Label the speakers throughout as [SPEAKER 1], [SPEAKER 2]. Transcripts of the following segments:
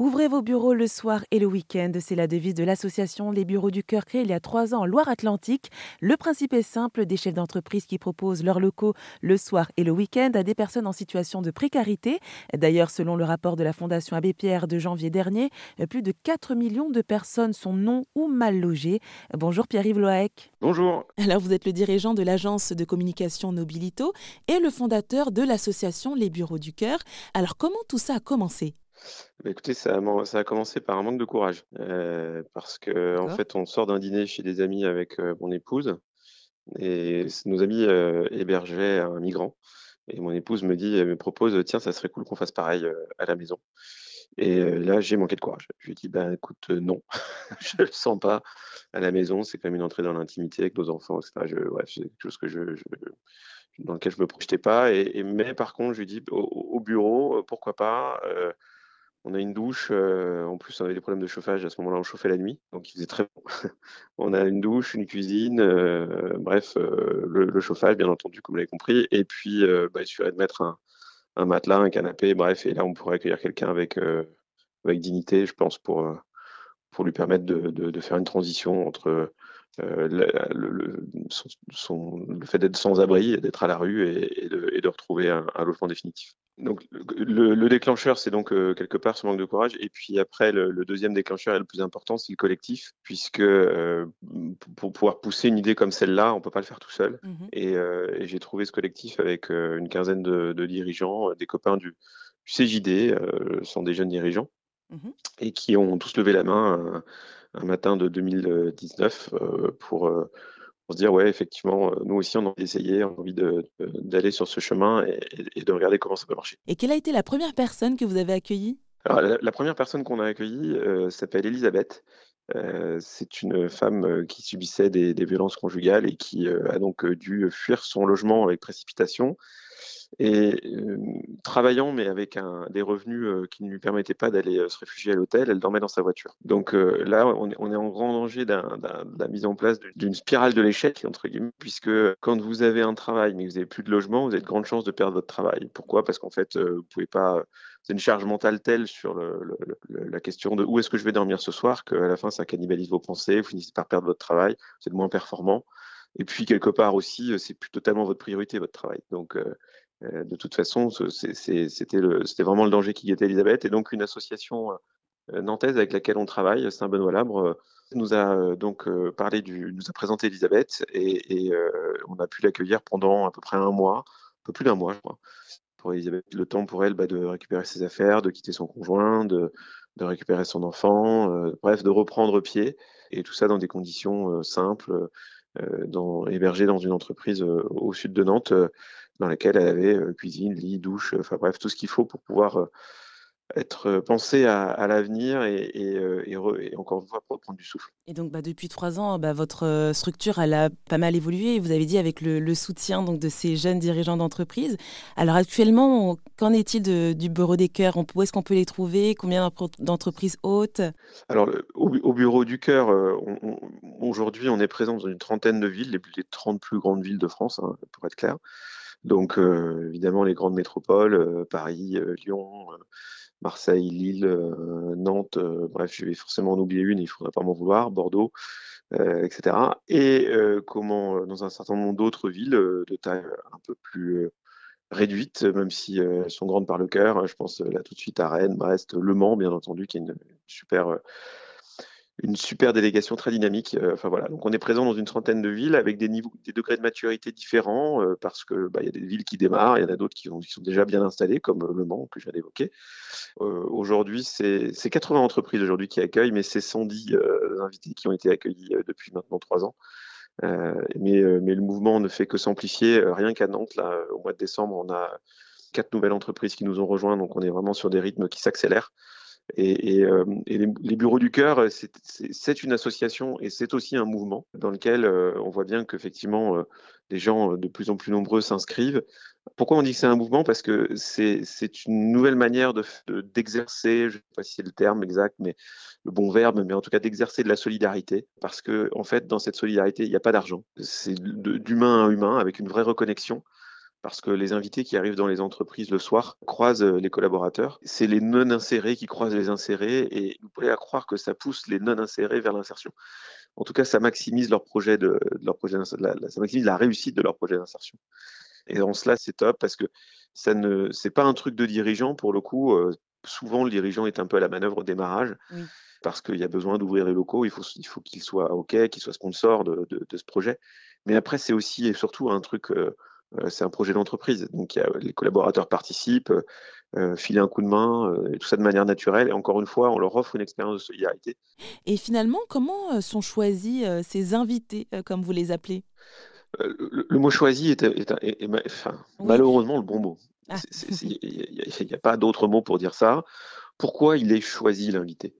[SPEAKER 1] Ouvrez vos bureaux le soir et le week-end, c'est la devise de l'association Les Bureaux du Cœur créée il y a trois ans en Loire-Atlantique. Le principe est simple, des chefs d'entreprise qui proposent leurs locaux le soir et le week-end à des personnes en situation de précarité. D'ailleurs, selon le rapport de la Fondation Abbé Pierre de janvier dernier, plus de 4 millions de personnes sont non ou mal logées. Bonjour Pierre-Yves Loaec.
[SPEAKER 2] Bonjour.
[SPEAKER 1] Alors vous êtes le dirigeant de l'agence de communication Nobilito et le fondateur de l'association Les Bureaux du Cœur. Alors comment tout ça a commencé?
[SPEAKER 2] Bah, écoutez, ça a, ça a commencé par un manque de courage. Euh, parce que en fait, on sort d'un dîner chez des amis avec euh, mon épouse et nos amis euh, hébergeaient un migrant. Et mon épouse me dit, elle me propose, tiens, ça serait cool qu'on fasse pareil à la maison. Et là, j'ai manqué de courage. Je lui ai dit, ben écoute, non, je le sens pas à la maison. C'est quand même une entrée dans l'intimité avec nos enfants, etc. Je, c'est quelque chose que je, dans lequel je me projetais pas. Et, mais par contre, je lui ai dit, au, bureau, pourquoi pas on a une douche. Euh, en plus, on avait des problèmes de chauffage. À ce moment-là, on chauffait la nuit. Donc, il faisait très bon. on a une douche, une cuisine. Euh, bref, euh, le, chauffage, bien entendu, comme vous l'avez compris. Et puis, bah, il suffirait de mettre un, matelas, un canapé. Bref, et là, on pourrait accueillir quelqu'un avec, dignité, je pense, pour, pour lui permettre de, faire une transition entre le, fait d'être sans abri, d'être à la rue et, de, retrouver un logement définitif. Donc le, déclencheur, c'est donc euh, quelque part ce manque de courage. Et puis après, le, deuxième déclencheur et le plus important, c'est le collectif, puisque euh, pour pouvoir pousser une idée comme celle-là, on peut pas le faire tout seul. Mmh euh, et, j'ai trouvé ce collectif avec une quinzaine de, dirigeants, des copains du, CJD, sont des jeunes dirigeants, mmh et qui ont tous levé la main un matin de 2019 pour pour se dire ouais effectivement euh, nous aussi on a envie d'essayer, on a envie d'aller sur ce chemin et, de regarder comment ça peut marcher.
[SPEAKER 1] Et quelle a été la première personne que vous avez accueillie?
[SPEAKER 2] Alors, la, première personne qu'on a accueillie euh, s'appelle Elisabeth. Euh, c'est une femme qui subissait des, des, violences conjugales et qui a donc dû fuir son logement avec précipitation et travaillant, mais avec des revenus qui ne lui permettaient pas d'aller se réfugier à l'hôtel, elle dormait dans sa voiture. Donc là, on est, en grand danger de la mise en place d'une spirale de l'échec, entre guillemets, puisque quand vous avez un travail, mais vous n'avez plus de logement, vous avez de grandes chances de perdre votre travail. Pourquoi? Parce qu'en fait, vous pouvez pas. C'est une charge mentale telle sur le, la question de où est-ce que je vais dormir ce soir qu'à la fin, ça cannibalise vos pensées, vous finissez par perdre votre travail, vous êtes moins performant. Et puis, quelque part aussi, c'est plus totalement votre priorité, votre travail. Donc, euh, de toute façon, c'était vraiment le danger qui guettait Elisabeth. Et donc, une association euh, nantaise avec laquelle on travaille, Saint-Benoît Labre, euh, nous a donc parlé nous a présenté Elisabeth et, on a pu l'accueillir pendant à peu près un mois, un peu plus d'un mois, je crois. Pour Elisabeth, le temps pour elle bah, de récupérer ses affaires, de quitter son conjoint, de, récupérer son enfant, bref, de reprendre pied, et tout ça dans des conditions simples, hébergée dans une entreprise au sud de Nantes dans laquelle elle avait euh, cuisine, lit, douche, enfin bref, tout ce qu'il faut pour pouvoir euh, être pensé à, l'avenir et, et, encore une fois pour prendre du souffle.
[SPEAKER 1] Et donc bah, depuis trois ans, bah, votre structure elle a pas mal évolué. Vous avez dit avec le, soutien donc de ces jeunes dirigeants d'entreprise. Alors actuellement, qu'en est-il du bureau des cœurs? Où est-ce qu'on peut les trouver? Combien d'entreprises hautes?
[SPEAKER 2] Alors au, bureau du cœur, aujourd'hui on est présent dans une trentaine de villes, les, les 30 plus grandes villes de France, hein, pour être clair. Donc euh, évidemment les grandes métropoles, euh, Paris, euh, Lyon, Marseille, Lille, Nantes, bref, je vais forcément en oublier une, il ne faudra pas m'en vouloir, Bordeaux, etc. Et comment dans un certain nombre d'autres villes de taille un peu plus réduite, même si elles sont grandes par le cœur. Je pense là tout de suite à Rennes, Brest, Le Mans, bien entendu, qui est une super une super délégation très dynamique. Euh, enfin voilà, donc on est présent dans une trentaine de villes avec des niveaux, des degrés de maturité différents euh, parce que bah, il y a des villes qui démarrent, il y en a d'autres qui, sont déjà bien installées comme euh, Le Mans que je viens d'évoquer. aujourd'hui, c'est 80 entreprises aujourd'hui qui accueillent, mais c'est 110 invités qui ont été accueillis depuis maintenant trois ans. mais, mais le mouvement ne fait que s'amplifier. rien qu'à Nantes, là, au mois de décembre, on a quatre nouvelles entreprises qui nous ont rejoints, donc on est vraiment sur des rythmes qui s'accélèrent. Et, euh, les, bureaux du cœur, euh, c'est une association et c'est aussi un mouvement dans lequel euh, on voit bien qu'effectivement, les gens de plus en plus nombreux s'inscrivent. Pourquoi on dit que c'est un mouvement? Parce que c'est une nouvelle manière d'exercer, de, je ne sais pas si c'est le terme exact, mais le bon verbe, mais en tout cas d'exercer de la solidarité. Parce que, en fait, dans cette solidarité, il n'y a pas d'argent. C'est d'humain à humain avec une vraie reconnexion parce que les invités qui arrivent dans les entreprises le soir croisent euh, les collaborateurs. C'est les non-insérés qui croisent les insérés et vous pouvez croire que ça pousse les non-insérés vers l'insertion. En tout cas, ça maximise leur projet de, leur projet, la, ça maximise la réussite de leur projet d'insertion. Et en cela, c'est top parce que ça ne, c'est pas un truc de dirigeant pour le coup. Euh, souvent, le dirigeant est un peu à la manœuvre au démarrage. Parce qu'il y a besoin d'ouvrir les locaux, il faut, il faut qu'il soit OK, qu'il soit sponsor de, de, de, ce projet. Mais après, c'est aussi et surtout un truc euh, c'est un projet d'entreprise. Donc les collaborateurs participent, euh, filent un coup de main, euh, tout ça de manière naturelle. Et encore une fois, on leur offre une expérience de solidarité.
[SPEAKER 1] Et finalement, comment sont choisis ces invités, comme vous les appelez?
[SPEAKER 2] Le, mot choisi est, malheureusement le bon mot. Ah. Il n'y a, pas d'autre mot pour dire ça. Pourquoi il est choisi l'invité?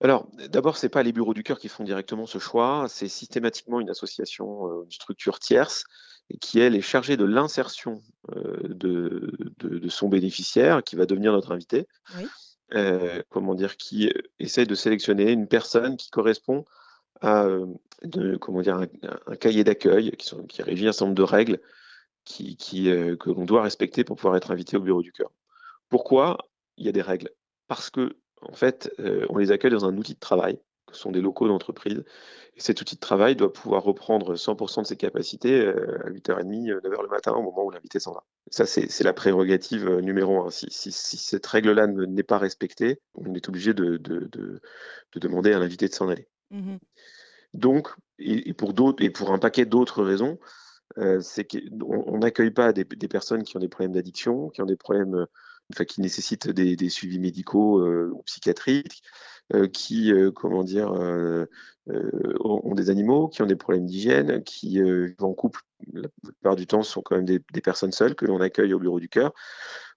[SPEAKER 2] Alors, d'abord, ce n'est pas les bureaux du cœur qui font directement ce choix, c'est systématiquement une association, une structure tierce qui elle est chargée de l'insertion euh, de, de, son bénéficiaire, qui va devenir notre invité. Euh, comment dire, qui essaie de sélectionner une personne qui correspond à de, comment dire, un, cahier d'accueil qui, qui, régit un certain nombre de règles qui, qui euh, que l'on doit respecter pour pouvoir être invité au bureau du cœur. Pourquoi il y a des règles? Parce que en fait, on les accueille dans un outil de travail sont des locaux d'entreprise. Et cet outil de travail doit pouvoir reprendre 100% de ses capacités euh, à 8h30, 9h euh, le matin, au moment où l'invité s'en va. Ça, c'est la prérogative euh, numéro un. Si, cette règle-là n'est pas respectée, on est obligé de, demander à l'invité de s'en aller. Mmh Donc, et, pour et pour un paquet d'autres raisons, c'est qu'on n'accueille pas des, personnes qui ont des problèmes d'addiction, qui ont des problèmes enfin, qui nécessitent des, suivis médicaux ou psychiatriques, qui, euh, comment dire, euh, ont des animaux, qui ont des problèmes d'hygiène, qui vivent en couple. La plupart du temps, ce sont quand même des, personnes seules que l'on accueille au bureau du cœur.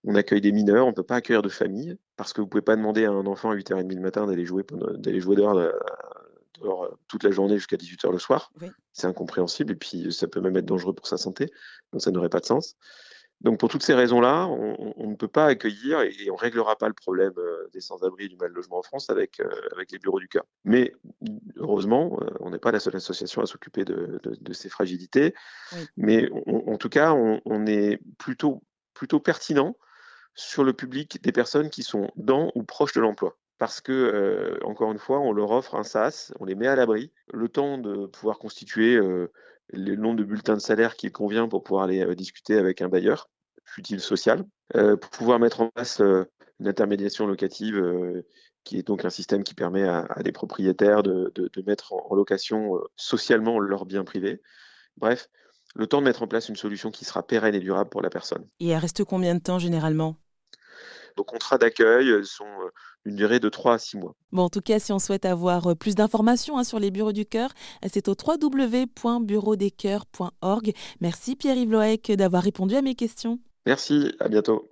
[SPEAKER 2] On accueille des mineurs, on ne peut pas accueillir de famille, parce que vous ne pouvez pas demander à un enfant à 8h30 le matin d'aller jouer, d'aller jouer dehors, toute la journée jusqu'à 18h le soir. C'est incompréhensible et puis ça peut même être dangereux pour sa santé, donc ça n'aurait pas de sens. Donc pour toutes ces raisons-là, on, ne peut pas accueillir et, on ne réglera pas le problème euh, des sans-abri et du mal logement en France avec, euh, avec les bureaux du cœur. Mais heureusement, euh, on n'est pas la seule association à s'occuper de, ces fragilités. Mais en tout cas, on, est plutôt, plutôt pertinent sur le public des personnes qui sont dans ou proches de l'emploi. Parce que, encore une fois, on leur offre un SAS, on les met à l'abri, le temps de pouvoir constituer le nombre de bulletins de salaire qu'il convient pour pouvoir aller euh, discuter avec un bailleur, fut-il social, euh, pour pouvoir mettre en place euh, une intermédiation locative qui est donc un système qui permet à, des propriétaires de, mettre en, location socialement leurs biens privés. Bref, le temps de mettre en place une solution qui sera pérenne et durable pour la personne.
[SPEAKER 1] Et elle reste combien de temps généralement?
[SPEAKER 2] Nos contrats d'accueil sont euh, une durée de 3 à 6 mois.
[SPEAKER 1] Bon, en tout cas, si on souhaite avoir euh, plus d'informations hein, sur les bureaux du cœur, euh, c'est au www.bureaudescoeurs.org. Merci Pierre-Yves d'avoir répondu à mes questions.
[SPEAKER 2] Merci, à bientôt.